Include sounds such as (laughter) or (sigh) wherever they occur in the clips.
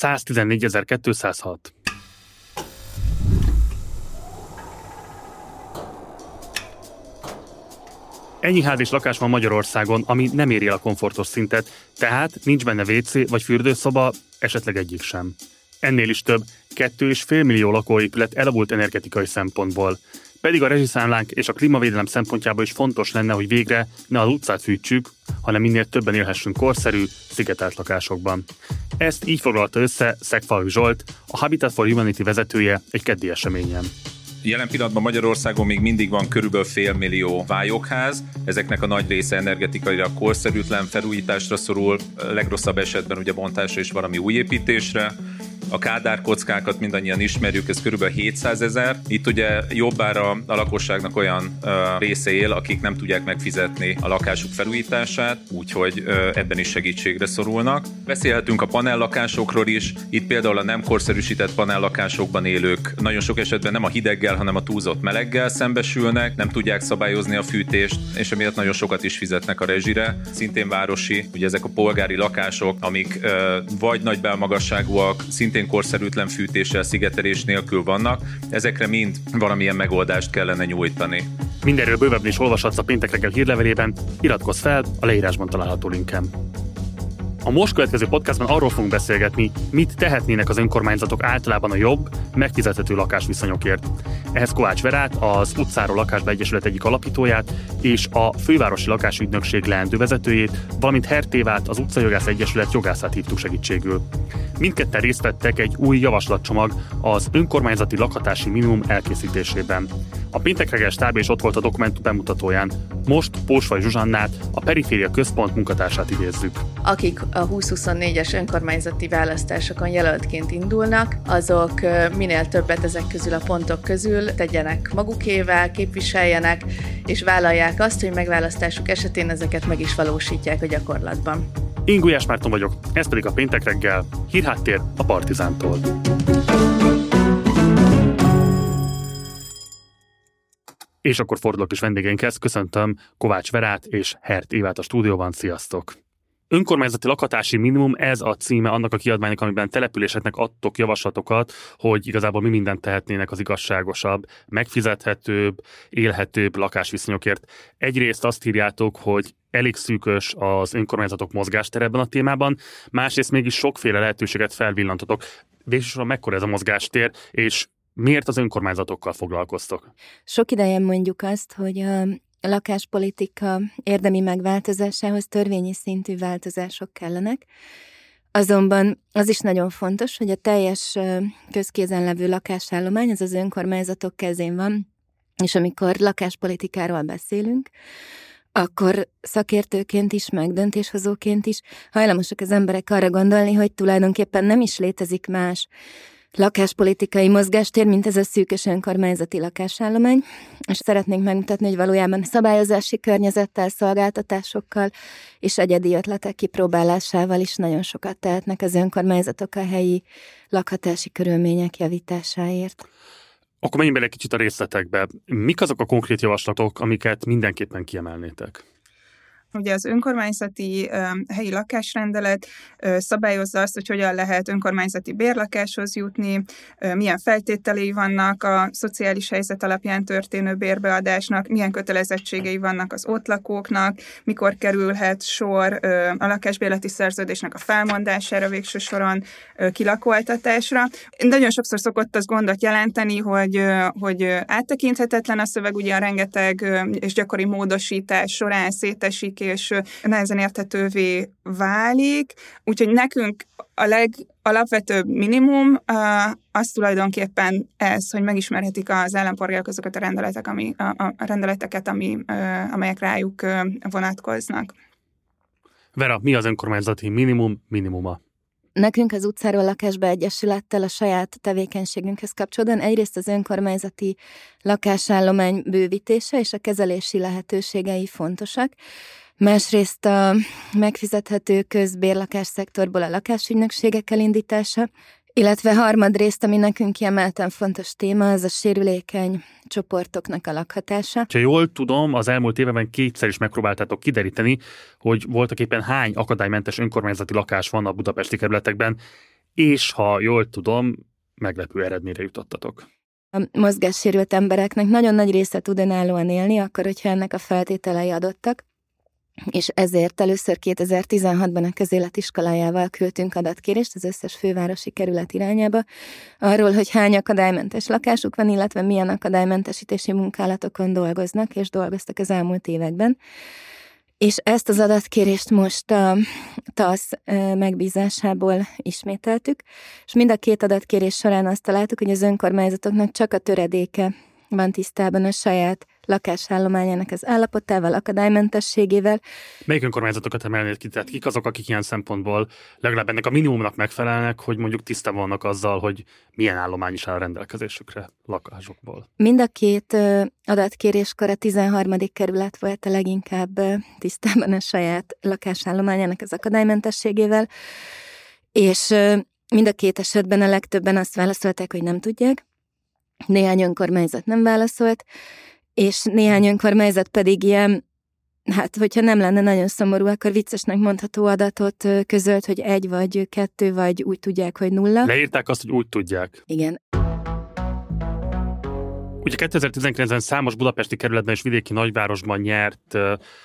114.206. Ennyi ház és lakás van Magyarországon, ami nem éri el a komfortos szintet, tehát nincs benne WC vagy fürdőszoba, esetleg egyik sem. Ennél is több, 2,5 millió lakóépület elavult energetikai szempontból. Pedig a rezsiszámlánk és a klímavédelem szempontjából is fontos lenne, hogy végre ne az utcát fűtsük, hanem minél többen élhessünk korszerű, szigetelt lakásokban. Ezt így foglalta össze Szegfalvi Zsolt, a Habitat for Humanity vezetője egy keddi eseményen. Jelen pillanatban Magyarországon még mindig van körülbelül fél millió vályokház, ezeknek a nagy része energetikailag korszerűtlen felújításra szorul, legrosszabb esetben ugye bontásra és valami új építésre a Kádár kockákat mindannyian ismerjük, ez kb. 700 ezer. Itt ugye jobbára a lakosságnak olyan uh, része él, akik nem tudják megfizetni a lakásuk felújítását, úgyhogy uh, ebben is segítségre szorulnak. Beszélhetünk a panellakásokról is. Itt például a nem korszerűsített panellakásokban élők nagyon sok esetben nem a hideggel, hanem a túlzott meleggel szembesülnek, nem tudják szabályozni a fűtést, és emiatt nagyon sokat is fizetnek a rezsire. Szintén városi, ugye ezek a polgári lakások, amik uh, vagy nagy belmagasságúak, szintén szintén korszerűtlen fűtéssel, szigetelés nélkül vannak. Ezekre mind valamilyen megoldást kellene nyújtani. Mindenről bővebben is olvashatsz a péntek reggel hírlevelében, iratkozz fel a leírásban található linken. A most következő podcastban arról fogunk beszélgetni, mit tehetnének az önkormányzatok általában a jobb, megfizethető lakásviszonyokért. Ehhez Kovács Verát, az Utcáról Lakásba Egyesület egyik alapítóját, és a Fővárosi Lakásügynökség leendő vezetőjét, valamint Hertévát, az Utcajogász Egyesület jogászát hívtuk segítségül. Mindketten részt vettek egy új javaslatcsomag az önkormányzati lakhatási minimum elkészítésében. A péntek reggel stáb és ott volt a dokumentum bemutatóján. Most Pósfaj Zsuzsannát, a Periféria Központ munkatársát idézzük. Akik a 2024-es önkormányzati választásokon jelöltként indulnak, azok minél többet ezek közül a pontok közül tegyenek magukével, képviseljenek, és vállalják azt, hogy megválasztásuk esetén ezeket meg is valósítják a gyakorlatban. Én Gulyás Márton vagyok, ez pedig a péntek reggel, hírháttér a Partizántól. És akkor fordulok is vendégeinkhez, köszöntöm Kovács Verát és Hert Évát a stúdióban, sziasztok! Önkormányzati lakhatási minimum, ez a címe annak a kiadványnak, amiben településeknek adtok javaslatokat, hogy igazából mi mindent tehetnének az igazságosabb, megfizethetőbb, élhetőbb lakásviszonyokért. Egyrészt azt írjátok, hogy elég szűkös az önkormányzatok mozgástere ebben a témában, másrészt mégis sokféle lehetőséget felvillantotok. Végsősorban mekkora ez a mozgástér, és miért az önkormányzatokkal foglalkoztok? Sok ideje mondjuk azt, hogy lakáspolitika érdemi megváltozásához törvényi szintű változások kellenek, Azonban az is nagyon fontos, hogy a teljes közkézen levő lakásállomány az az önkormányzatok kezén van, és amikor lakáspolitikáról beszélünk, akkor szakértőként is, meg döntéshozóként is hajlamosak az emberek arra gondolni, hogy tulajdonképpen nem is létezik más lakáspolitikai mozgástér, mint ez a szűkös önkormányzati lakásállomány, és szeretnénk megmutatni, hogy valójában szabályozási környezettel, szolgáltatásokkal és egyedi ötletek kipróbálásával is nagyon sokat tehetnek az önkormányzatok a helyi lakhatási körülmények javításáért. Akkor menjünk bele kicsit a részletekbe. Mik azok a konkrét javaslatok, amiket mindenképpen kiemelnétek? Ugye az önkormányzati helyi lakásrendelet szabályozza azt, hogy hogyan lehet önkormányzati bérlakáshoz jutni, milyen feltételei vannak a szociális helyzet alapján történő bérbeadásnak, milyen kötelezettségei vannak az ott lakóknak, mikor kerülhet sor a lakásbérleti szerződésnek a felmondására végső soron kilakoltatásra. Nagyon sokszor szokott az gondot jelenteni, hogy, hogy áttekinthetetlen a szöveg, ugye a rengeteg és gyakori módosítás során szétesik és nehezen érthetővé válik, úgyhogy nekünk a legalapvetőbb minimum az tulajdonképpen ez, hogy megismerhetik az állampolgárok azokat a, rendeletek, ami, a, a rendeleteket, ami, amelyek rájuk vonatkoznak. Vera, mi az önkormányzati minimum minimuma? Nekünk az utcáról lakásba egyesülettel a saját tevékenységünkhez kapcsolódóan egyrészt az önkormányzati lakásállomány bővítése és a kezelési lehetőségei fontosak. Másrészt a megfizethető közbérlakás szektorból a lakásügynökségek elindítása, illetve harmadrészt, ami nekünk kiemelten fontos téma, az a sérülékeny csoportoknak a lakhatása. Ha jól tudom, az elmúlt években kétszer is megpróbáltátok kideríteni, hogy voltak éppen hány akadálymentes önkormányzati lakás van a budapesti kerületekben. és ha jól tudom, meglepő eredményre jutottatok. A mozgássérült embereknek nagyon nagy része tud önállóan élni, akkor, hogyha ennek a feltételei adottak, és ezért először 2016-ban a közéletiskolájával küldtünk adatkérést az összes fővárosi kerület irányába, arról, hogy hány akadálymentes lakásuk van, illetve milyen akadálymentesítési munkálatokon dolgoznak, és dolgoztak az elmúlt években. És ezt az adatkérést most a TASZ megbízásából ismételtük, és mind a két adatkérés során azt találtuk, hogy az önkormányzatoknak csak a töredéke van tisztában a saját lakásállományának az állapotával, akadálymentességével. Melyik önkormányzatokat emelnéd ki? Tehát kik azok, akik ilyen szempontból legalább ennek a minimumnak megfelelnek, hogy mondjuk tisztában vannak azzal, hogy milyen állomány is áll a rendelkezésükre lakásokból? Mind a két adatkéréskor a 13. kerület volt a leginkább tisztában a saját lakásállományának az akadálymentességével, és mind a két esetben a legtöbben azt válaszolták, hogy nem tudják. Néhány önkormányzat nem válaszolt, és néhány önkormányzat pedig ilyen, hát hogyha nem lenne nagyon szomorú, akkor viccesnek mondható adatot közölt, hogy egy vagy kettő, vagy úgy tudják, hogy nulla. Leírták azt, hogy úgy tudják. Igen. Ugye 2019-ben számos budapesti kerületben és vidéki nagyvárosban nyert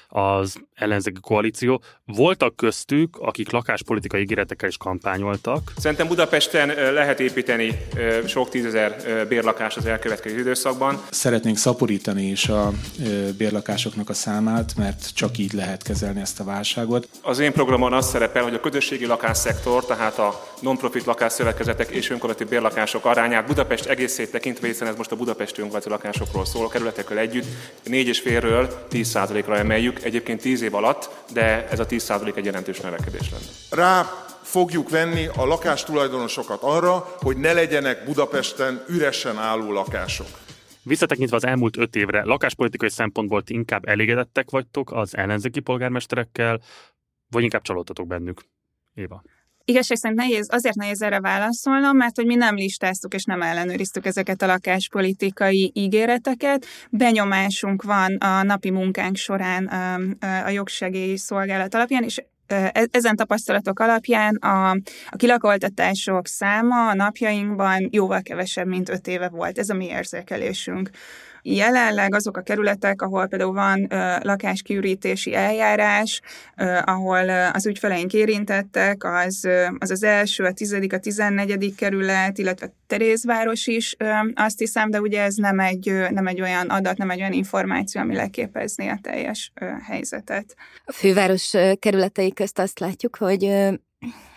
az ellenzéki koalíció. Voltak köztük, akik lakáspolitikai ígéretekkel is kampányoltak. Szerintem Budapesten lehet építeni sok tízezer bérlakás az elkövetkező időszakban. Szeretnénk szaporítani is a bérlakásoknak a számát, mert csak így lehet kezelni ezt a válságot. Az én programon az szerepel, hogy a közösségi lakásszektor, tehát a non-profit lakásszövetkezetek és önkormányzati bérlakások arányát Budapest egészét tekintve, hiszen ez most a budapesti önkormányzati lakásokról szól, a kerületekkel együtt 4,5-ről 10%-ra emeljük egyébként 10 év alatt, de ez a 10% egy jelentős növekedés lenne. Rá fogjuk venni a lakástulajdonosokat arra, hogy ne legyenek Budapesten üresen álló lakások. Visszatekintve az elmúlt öt évre, lakáspolitikai szempontból ti inkább elégedettek vagytok az ellenzéki polgármesterekkel, vagy inkább csalódtatok bennük? Éva. Igazság szerint nehéz, azért nehéz erre válaszolnom, mert hogy mi nem listáztuk és nem ellenőriztük ezeket a lakáspolitikai ígéreteket. Benyomásunk van a napi munkánk során a jogsegély szolgálat alapján, és e-, ezen tapasztalatok alapján a, a kilakoltatások száma a napjainkban jóval kevesebb, mint öt éve volt. Ez a mi érzékelésünk. Jelenleg azok a kerületek, ahol például van lakáskiürítési eljárás, ahol az ügyfeleink érintettek, az, az az első, a tizedik, a tizennegyedik kerület, illetve Terézváros is, azt hiszem, de ugye ez nem egy, nem egy olyan adat, nem egy olyan információ, ami leképezné a teljes helyzetet. A főváros kerületei közt azt látjuk, hogy,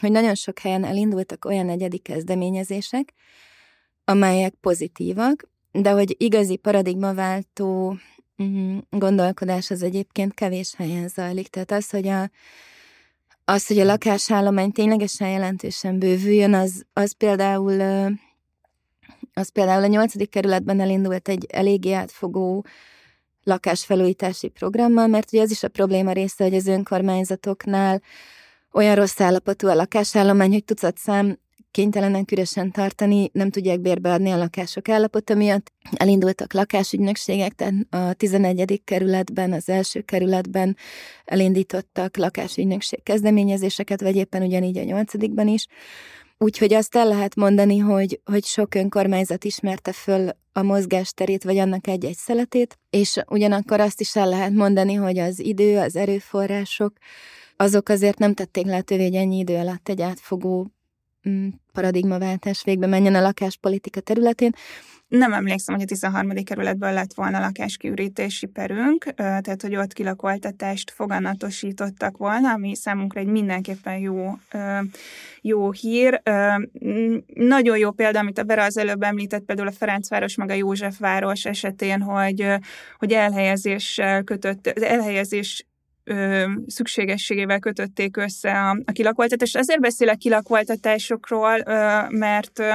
hogy nagyon sok helyen elindultak olyan negyedik kezdeményezések, amelyek pozitívak, de hogy igazi paradigmaváltó mm, gondolkodás az egyébként kevés helyen zajlik. Tehát az, hogy a, az, hogy a lakásállomány ténylegesen jelentősen bővüljön, az, az például az például a nyolcadik kerületben elindult egy eléggé átfogó lakásfelújítási programmal, mert ugye az is a probléma része, hogy az önkormányzatoknál olyan rossz állapotú a lakásállomány, hogy tucat szám kénytelenek üresen tartani, nem tudják bérbeadni a lakások állapota miatt. Elindultak lakásügynökségek, tehát a 11. kerületben, az első kerületben elindítottak lakásügynökség kezdeményezéseket, vagy éppen ugyanígy a 8 is. Úgyhogy azt el lehet mondani, hogy, hogy sok önkormányzat ismerte föl a mozgásterét, vagy annak egy-egy szeletét, és ugyanakkor azt is el lehet mondani, hogy az idő, az erőforrások, azok azért nem tették lehetővé, hogy ennyi idő alatt egy átfogó paradigmaváltás végbe menjen a lakáspolitika területén. Nem emlékszem, hogy a 13. kerületből lett volna lakáskiürítési perünk, tehát hogy ott kilakoltatást foganatosítottak volna, ami számunkra egy mindenképpen jó, jó hír. Nagyon jó példa, amit a Vera az előbb említett, például a Ferencváros, meg a Józsefváros esetén, hogy, hogy elhelyezéssel kötött, elhelyezés ö, szükségességével kötötték össze a, a kilakoltatást. Azért beszélek kilakoltatásokról, ö, mert ö,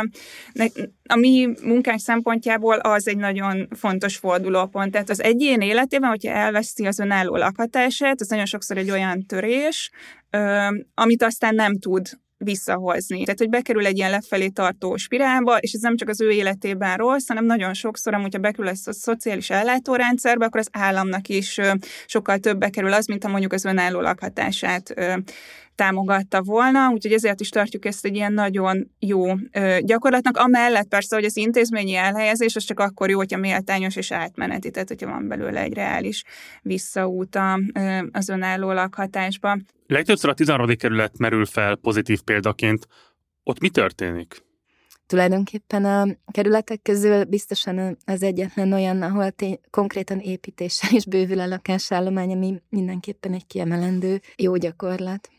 ne, a mi munkánk szempontjából az egy nagyon fontos fordulópont. Tehát az egyén életében, hogyha elveszti az önálló lakhatását, az nagyon sokszor egy olyan törés, ö, amit aztán nem tud visszahozni. Tehát, hogy bekerül egy ilyen lefelé tartó spirálba, és ez nem csak az ő életében rossz, hanem nagyon sokszor, amúgy, ha bekerül a szociális ellátórendszerbe, akkor az államnak is sokkal többe kerül az, mint ha mondjuk az önálló lakhatását támogatta volna, úgyhogy ezért is tartjuk ezt egy ilyen nagyon jó gyakorlatnak. Amellett persze, hogy az intézményi elhelyezés az csak akkor jó, hogyha méltányos és átmeneti, tehát hogyha van belőle egy reális visszaút az önálló lakhatásba. Legtöbbször a 13. kerület merül fel pozitív példaként. Ott mi történik? Tulajdonképpen a kerületek közül biztosan az egyetlen olyan, ahol tény, konkrétan építéssel is bővül a lakásállomány, ami mindenképpen egy kiemelendő jó gyakorlat.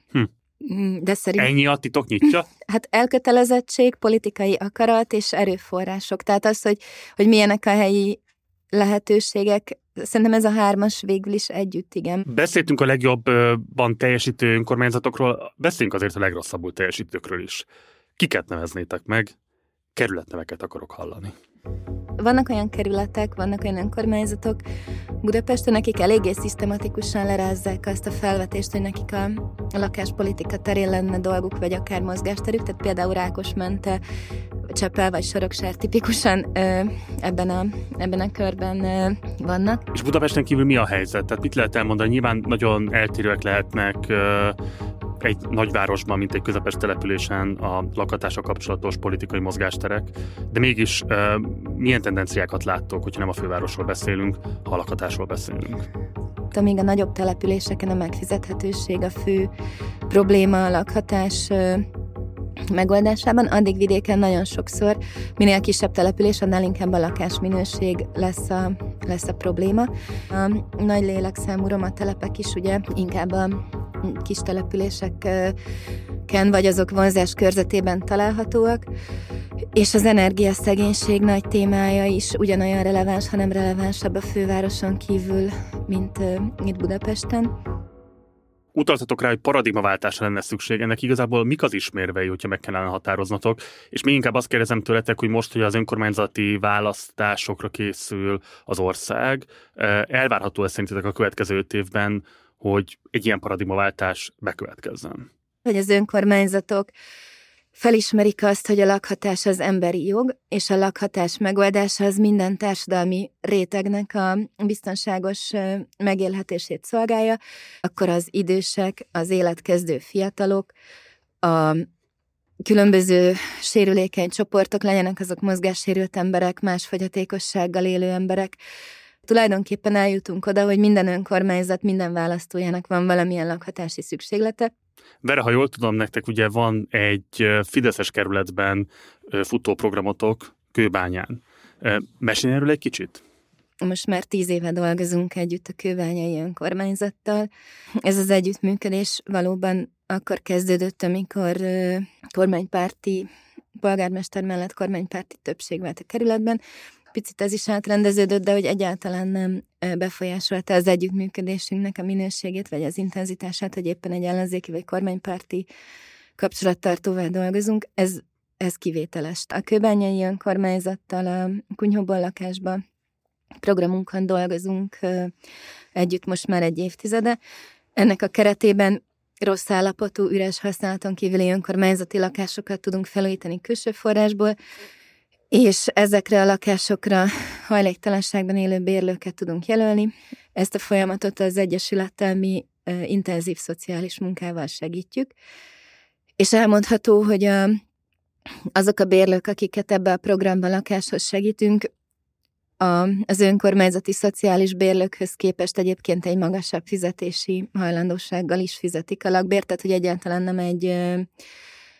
Mm, de szerint... Ennyi a titok nyitja? (laughs) Hát elkötelezettség, politikai akarat és erőforrások. Tehát az, hogy, hogy milyenek a helyi lehetőségek, Szerintem ez a hármas végül is együtt, igen. Beszéltünk a legjobban teljesítő önkormányzatokról, beszéljünk azért a legrosszabbul teljesítőkről is. Kiket neveznétek meg? kerületneveket akarok hallani. Vannak olyan kerületek, vannak olyan önkormányzatok Budapesten, akik eléggé szisztematikusan lerázzák azt a felvetést, hogy nekik a, lakáspolitika terén lenne dolguk, vagy akár mozgásterük, tehát például Rákosmente, Csepel vagy Soroksár tipikusan ö, ebben, a, ebben a körben ö, vannak. És Budapesten kívül mi a helyzet? Tehát mit lehet elmondani? Nyilván nagyon eltérőek lehetnek ö, egy nagyvárosban, mint egy közepes településen a lakhatása kapcsolatos politikai mozgásterek, de mégis milyen tendenciákat láttok, hogyha nem a fővárosról beszélünk, ha a lakhatásról beszélünk? Még a nagyobb településeken a megfizethetőség a fő probléma a lakhatás megoldásában, addig vidéken nagyon sokszor, minél kisebb település, annál inkább a lakásminőség lesz a, lesz a probléma. A nagy lélekszámú roma telepek is ugye inkább a kis településeken, vagy azok vonzás körzetében találhatóak, és az energiaszegénység nagy témája is ugyanolyan releváns, hanem relevánsabb a fővároson kívül, mint, mint Budapesten. Utaltatok rá, hogy paradigmaváltásra lenne szükség. Ennek igazából mik az ismérvei, hogyha meg kellene határoznatok? És még inkább azt kérdezem tőletek, hogy most, hogy az önkormányzati választásokra készül az ország, elvárható ez szerintetek a következő öt évben, hogy egy ilyen paradigmaváltás bekövetkezzen. Hogy az önkormányzatok felismerik azt, hogy a lakhatás az emberi jog, és a lakhatás megoldása az minden társadalmi rétegnek a biztonságos megélhetését szolgálja, akkor az idősek, az életkezdő fiatalok, a különböző sérülékeny csoportok, legyenek azok mozgássérült emberek, más fogyatékossággal élő emberek, tulajdonképpen eljutunk oda, hogy minden önkormányzat, minden választójának van valamilyen lakhatási szükséglete. Vera, ha jól tudom, nektek ugye van egy Fideszes kerületben futó programotok Kőbányán. Mesélj erről egy kicsit? Most már tíz éve dolgozunk együtt a kőbányai önkormányzattal. Ez az együttműködés valóban akkor kezdődött, amikor kormánypárti polgármester mellett kormánypárti többség volt a kerületben, picit ez is átrendeződött, de hogy egyáltalán nem befolyásolta az együttműködésünknek a minőségét, vagy az intenzitását, hogy éppen egy ellenzéki vagy kormánypárti kapcsolattartóval dolgozunk. Ez, ez kivételes. A kőbányai önkormányzattal a kunyhóból lakásba programunkon dolgozunk együtt most már egy évtizede. Ennek a keretében rossz állapotú, üres használaton kívüli önkormányzati lakásokat tudunk felújítani külső forrásból, és ezekre a lakásokra hajléktalanságban élő bérlőket tudunk jelölni. Ezt a folyamatot az Egyesülettel mi intenzív szociális munkával segítjük, és elmondható, hogy a, azok a bérlők, akiket ebbe a programba lakáshoz segítünk, a, az önkormányzati szociális bérlőkhöz képest egyébként egy magasabb fizetési hajlandósággal is fizetik a lakbért, tehát hogy egyáltalán nem egy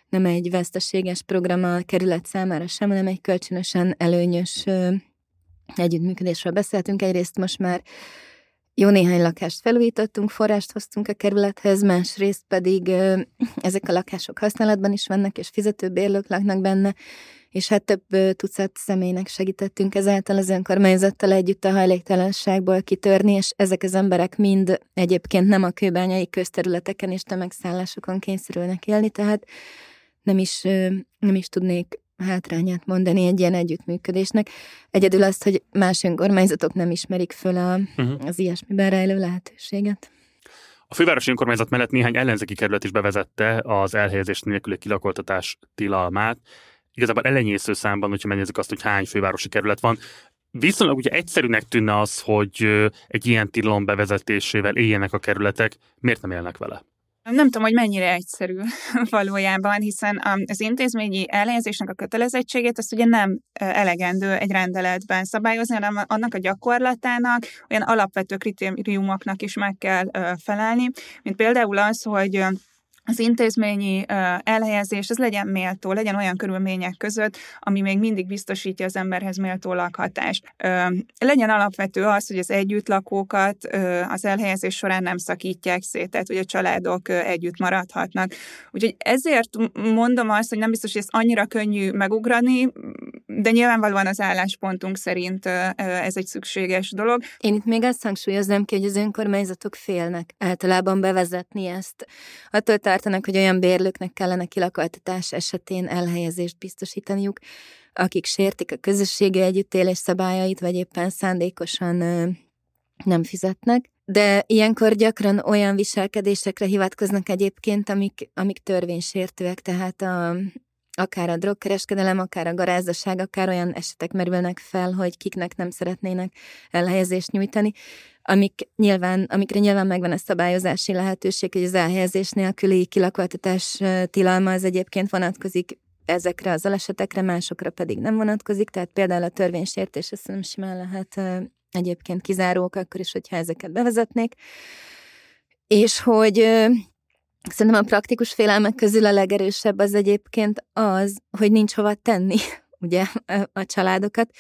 nem egy veszteséges program a kerület számára sem, hanem egy kölcsönösen előnyös együttműködésről beszéltünk. Egyrészt most már jó néhány lakást felújítottunk, forrást hoztunk a kerülethez, másrészt pedig ezek a lakások használatban is vannak, és fizetőbérlők laknak benne, és hát több tucat személynek segítettünk ezáltal az önkormányzattal együtt a hajléktalanságból kitörni, és ezek az emberek mind egyébként nem a kőbányai közterületeken és tömegszállásokon kényszerülnek élni, tehát nem is, nem is tudnék hátrányát mondani egy ilyen együttműködésnek. Egyedül azt, hogy más önkormányzatok nem ismerik föl a, uh-huh. az ilyesmiben rejlő lehetőséget. A fővárosi önkormányzat mellett néhány ellenzéki kerület is bevezette az elhelyezés nélküli kilakoltatás tilalmát. Igazából elenyésző számban, hogyha megnézzük azt, hogy hány fővárosi kerület van. Viszonylag ugye egyszerűnek tűnne az, hogy egy ilyen tilalom bevezetésével éljenek a kerületek. Miért nem élnek vele? Nem tudom, hogy mennyire egyszerű (laughs) valójában, hiszen az intézményi elhelyezésnek a kötelezettségét azt ugye nem elegendő egy rendeletben szabályozni, hanem annak a gyakorlatának olyan alapvető kritériumoknak is meg kell felelni, mint például az, hogy az intézményi elhelyezés az legyen méltó, legyen olyan körülmények között, ami még mindig biztosítja az emberhez méltó lakhatást. Legyen alapvető az, hogy az együttlakókat az elhelyezés során nem szakítják szét, tehát hogy a családok együtt maradhatnak. Úgyhogy ezért mondom azt, hogy nem biztos, hogy ezt annyira könnyű megugrani, de nyilvánvalóan az álláspontunk szerint ez egy szükséges dolog. Én itt még azt hangsúlyoznám ki, hogy az önkormányzatok félnek általában bevezetni ezt. Attól tartanak, hogy olyan bérlőknek kellene kilakoltatás esetén elhelyezést biztosítaniuk, akik sértik a közösségi együttélés szabályait, vagy éppen szándékosan nem fizetnek. De ilyenkor gyakran olyan viselkedésekre hivatkoznak egyébként, amik, amik törvénysértőek, tehát a, akár a drogkereskedelem, akár a garázdaság, akár olyan esetek merülnek fel, hogy kiknek nem szeretnének elhelyezést nyújtani, amik nyilván, amikre nyilván megvan a szabályozási lehetőség, hogy az elhelyezés nélküli kilakoltatás tilalma az egyébként vonatkozik ezekre az esetekre, másokra pedig nem vonatkozik, tehát például a törvénysértés azt nem simán lehet egyébként kizárók, akkor is, hogyha ezeket bevezetnék. És hogy Szerintem a praktikus félelmek közül a legerősebb az egyébként az, hogy nincs hova tenni (laughs) ugye a családokat.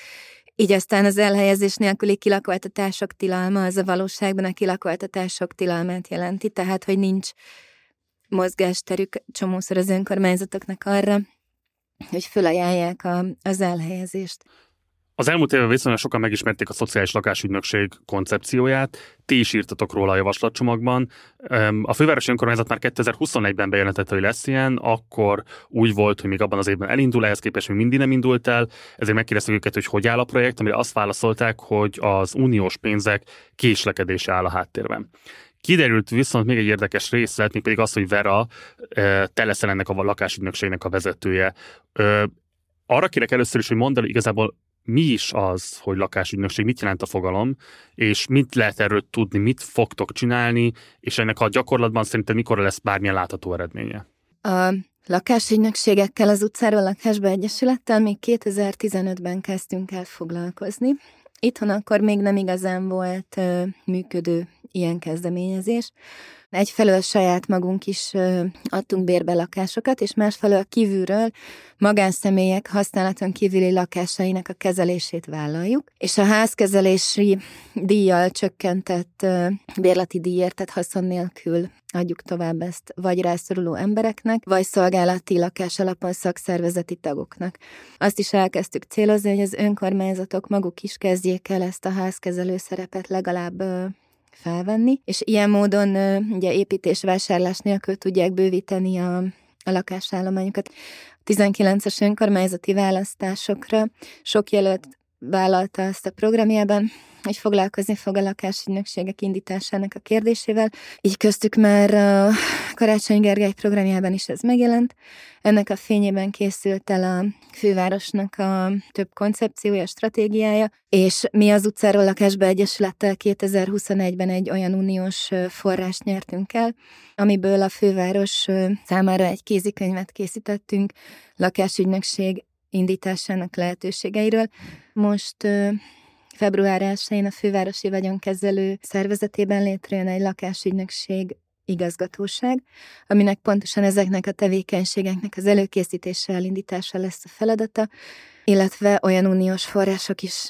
Így aztán az elhelyezés nélküli kilakoltatások tilalma az a valóságban a kilakoltatások tilalmát jelenti, tehát hogy nincs mozgásterük csomószor az önkormányzatoknak arra, hogy fölajánlják a, az elhelyezést. Az elmúlt évben viszonylag sokan megismerték a szociális lakásügynökség koncepcióját, ti is írtatok róla a javaslatcsomagban. A fővárosi önkormányzat már 2021-ben bejelentette, hogy lesz ilyen, akkor úgy volt, hogy még abban az évben elindul, ehhez képest még mindig nem indult el, ezért megkérdeztük őket, hogy hogy áll a projekt, amire azt válaszolták, hogy az uniós pénzek késlekedése áll a háttérben. Kiderült viszont még egy érdekes részlet, még pedig az, hogy Vera, te leszel ennek a lakásügynökségnek a vezetője. Arra kérek először is, hogy mondd el igazából mi is az, hogy lakásügynökség, mit jelent a fogalom, és mit lehet erről tudni, mit fogtok csinálni, és ennek a gyakorlatban szerintem mikor lesz bármilyen látható eredménye? A lakásügynökségekkel az utcáról lakásba egyesülettel még 2015-ben kezdtünk el foglalkozni. Itthon akkor még nem igazán volt ö, működő ilyen kezdeményezés. Egyfelől saját magunk is adtunk bérbe lakásokat, és másfelől kívülről magánszemélyek használaton kívüli lakásainak a kezelését vállaljuk, és a házkezelési díjjal csökkentett bérleti díjért, tehát haszon nélkül adjuk tovább ezt vagy rászoruló embereknek, vagy szolgálati lakás alapon szakszervezeti tagoknak. Azt is elkezdtük célozni, hogy az önkormányzatok maguk is kezdjék el ezt a házkezelő szerepet legalább felvenni, és ilyen módon ugye építés-vásárlás nélkül tudják bővíteni a, a lakásállományukat. A 19-es önkormányzati választásokra sok jelölt vállalta azt a programjában, hogy foglalkozni fog a lakásügynökségek indításának a kérdésével. Így köztük már a Karácsony Gergely programjában is ez megjelent. Ennek a fényében készült el a fővárosnak a több koncepciója, stratégiája, és mi az utcáról lakásba egyesülettel 2021-ben egy olyan uniós forrást nyertünk el, amiből a főváros számára egy kézikönyvet készítettünk, lakásügynökség indításának lehetőségeiről. Most február 1-én a fővárosi vagyonkezelő szervezetében létrejön egy lakásügynökség igazgatóság, aminek pontosan ezeknek a tevékenységeknek az előkészítése, elindítása lesz a feladata, illetve olyan uniós források is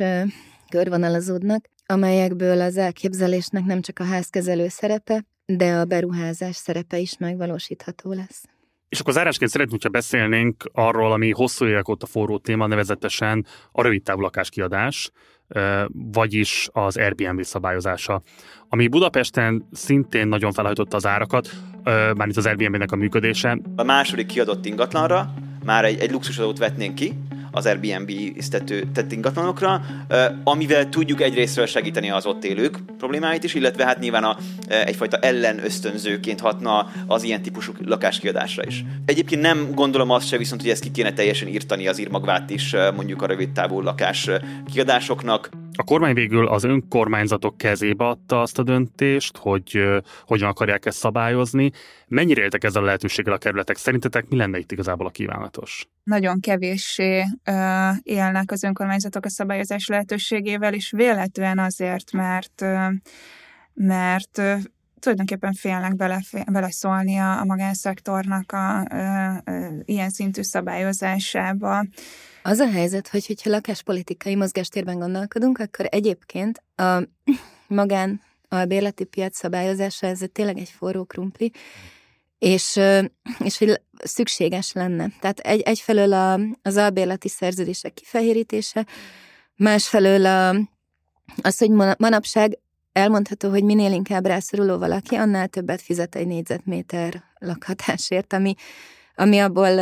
körvonalazódnak, amelyekből az elképzelésnek nem csak a házkezelő szerepe, de a beruházás szerepe is megvalósítható lesz. És akkor zárásként szeretnénk, hogyha beszélnénk arról, ami hosszú évek óta forró téma, nevezetesen a rövidtávú lakáskiadás, vagyis az Airbnb szabályozása, ami Budapesten szintén nagyon felhajtotta az árakat, mármint az Airbnb-nek a működése. A második kiadott ingatlanra már egy, egy luxusadót vetnénk ki, az Airbnb isztető tett ingatlanokra, amivel tudjuk egyrésztről segíteni az ott élők problémáit is, illetve hát nyilván a, egyfajta ellen ösztönzőként hatna az ilyen típusú lakáskiadásra is. Egyébként nem gondolom azt se viszont, hogy ezt ki kéne teljesen írtani az írmagvát is mondjuk a rövid távú lakás kiadásoknak. A kormány végül az önkormányzatok kezébe adta azt a döntést, hogy hogyan akarják ezt szabályozni. Mennyire éltek ezzel a lehetőséggel a kerületek? Szerintetek mi lenne itt igazából a kívánatos? Nagyon kevéssé uh, élnek az önkormányzatok a szabályozás lehetőségével, és véletlenül azért, mert mert uh, tulajdonképpen félnek bele, beleszólni a, a magánszektornak a, a, a, a ilyen szintű szabályozásába. Az a helyzet, hogy hogyha lakáspolitikai mozgástérben gondolkodunk, akkor egyébként a (clears throat) magán a bérleti piac szabályozása, ez tényleg egy forró krumpli, és, és hogy szükséges lenne. Tehát egy, egyfelől a, az albérleti szerződések kifehérítése, másfelől a, az, hogy manapság elmondható, hogy minél inkább rászoruló valaki, annál többet fizet egy négyzetméter lakhatásért, ami, ami abból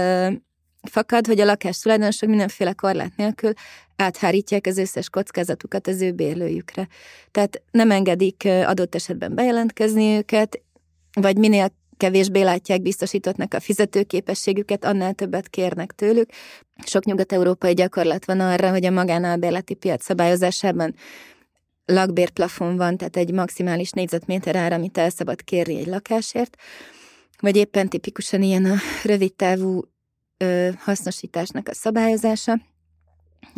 fakad, hogy a lakás tulajdonosok mindenféle korlát nélkül áthárítják az összes kockázatukat az ő bérlőjükre. Tehát nem engedik adott esetben bejelentkezni őket, vagy minél kevésbé látják biztosítottnak a fizetőképességüket, annál többet kérnek tőlük. Sok nyugat-európai gyakorlat van arra, hogy a magánalbérleti piac szabályozásában lakbérplafon van, tehát egy maximális négyzetméter ár, amit el szabad kérni egy lakásért, vagy éppen tipikusan ilyen a rövid távú ö, hasznosításnak a szabályozása,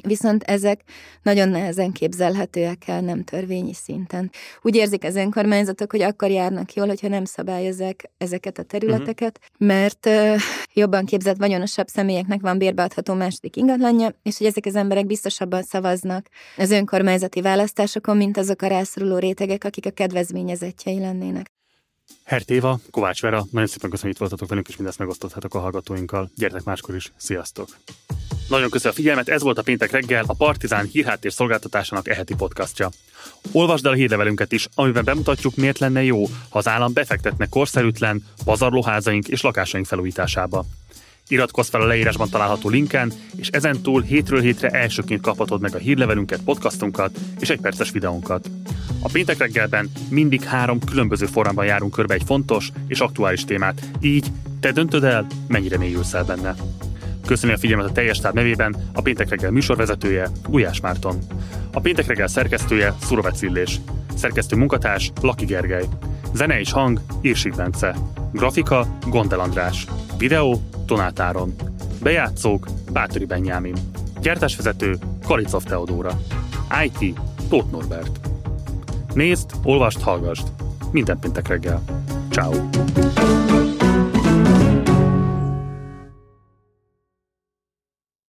viszont ezek nagyon nehezen képzelhetőek el nem törvényi szinten. Úgy érzik az önkormányzatok, hogy akkor járnak jól, hogyha nem szabályozzák ezeket a területeket, uh-huh. mert ö, jobban képzett, vagyonosabb személyeknek van bérbeadható második ingatlanja, és hogy ezek az emberek biztosabban szavaznak az önkormányzati választásokon, mint azok a rászoruló rétegek, akik a kedvezményezettjei lennének. Hert Éva, Kovács Vera, nagyon szépen köszönöm, hogy itt voltatok velünk, és mindezt megosztottátok a hallgatóinkkal. Gyertek máskor is, sziasztok! Nagyon köszönöm a figyelmet, ez volt a péntek reggel, a Partizán hírháttér szolgáltatásának eheti podcastja. Olvasd el a hírlevelünket is, amiben bemutatjuk, miért lenne jó, ha az állam befektetne korszerűtlen, pazarlóházaink és lakásaink felújításába. Iratkozz fel a leírásban található linken, és ezentúl hétről hétre elsőként kaphatod meg a hírlevelünket, podcastunkat és egy perces videónkat. A péntek reggelben mindig három különböző formában járunk körbe egy fontos és aktuális témát, így te döntöd el, mennyire mélyülsz el benne. Köszönöm a figyelmet a teljes táb nevében, a Péntek reggel műsorvezetője Gulyás Márton. A Péntek reggel szerkesztője Szurovec Illés. Szerkesztő munkatárs Laki Gergely. Zene és hang Irsik Bence. Grafika Gondel András. Videó Tonát Áron. Bejátszók Bátori Benyámin. Gyártásvezető Kalicov Teodóra. IT Tóth Norbert. Nézd, olvast, hallgassd. Minden péntek reggel. Ciao.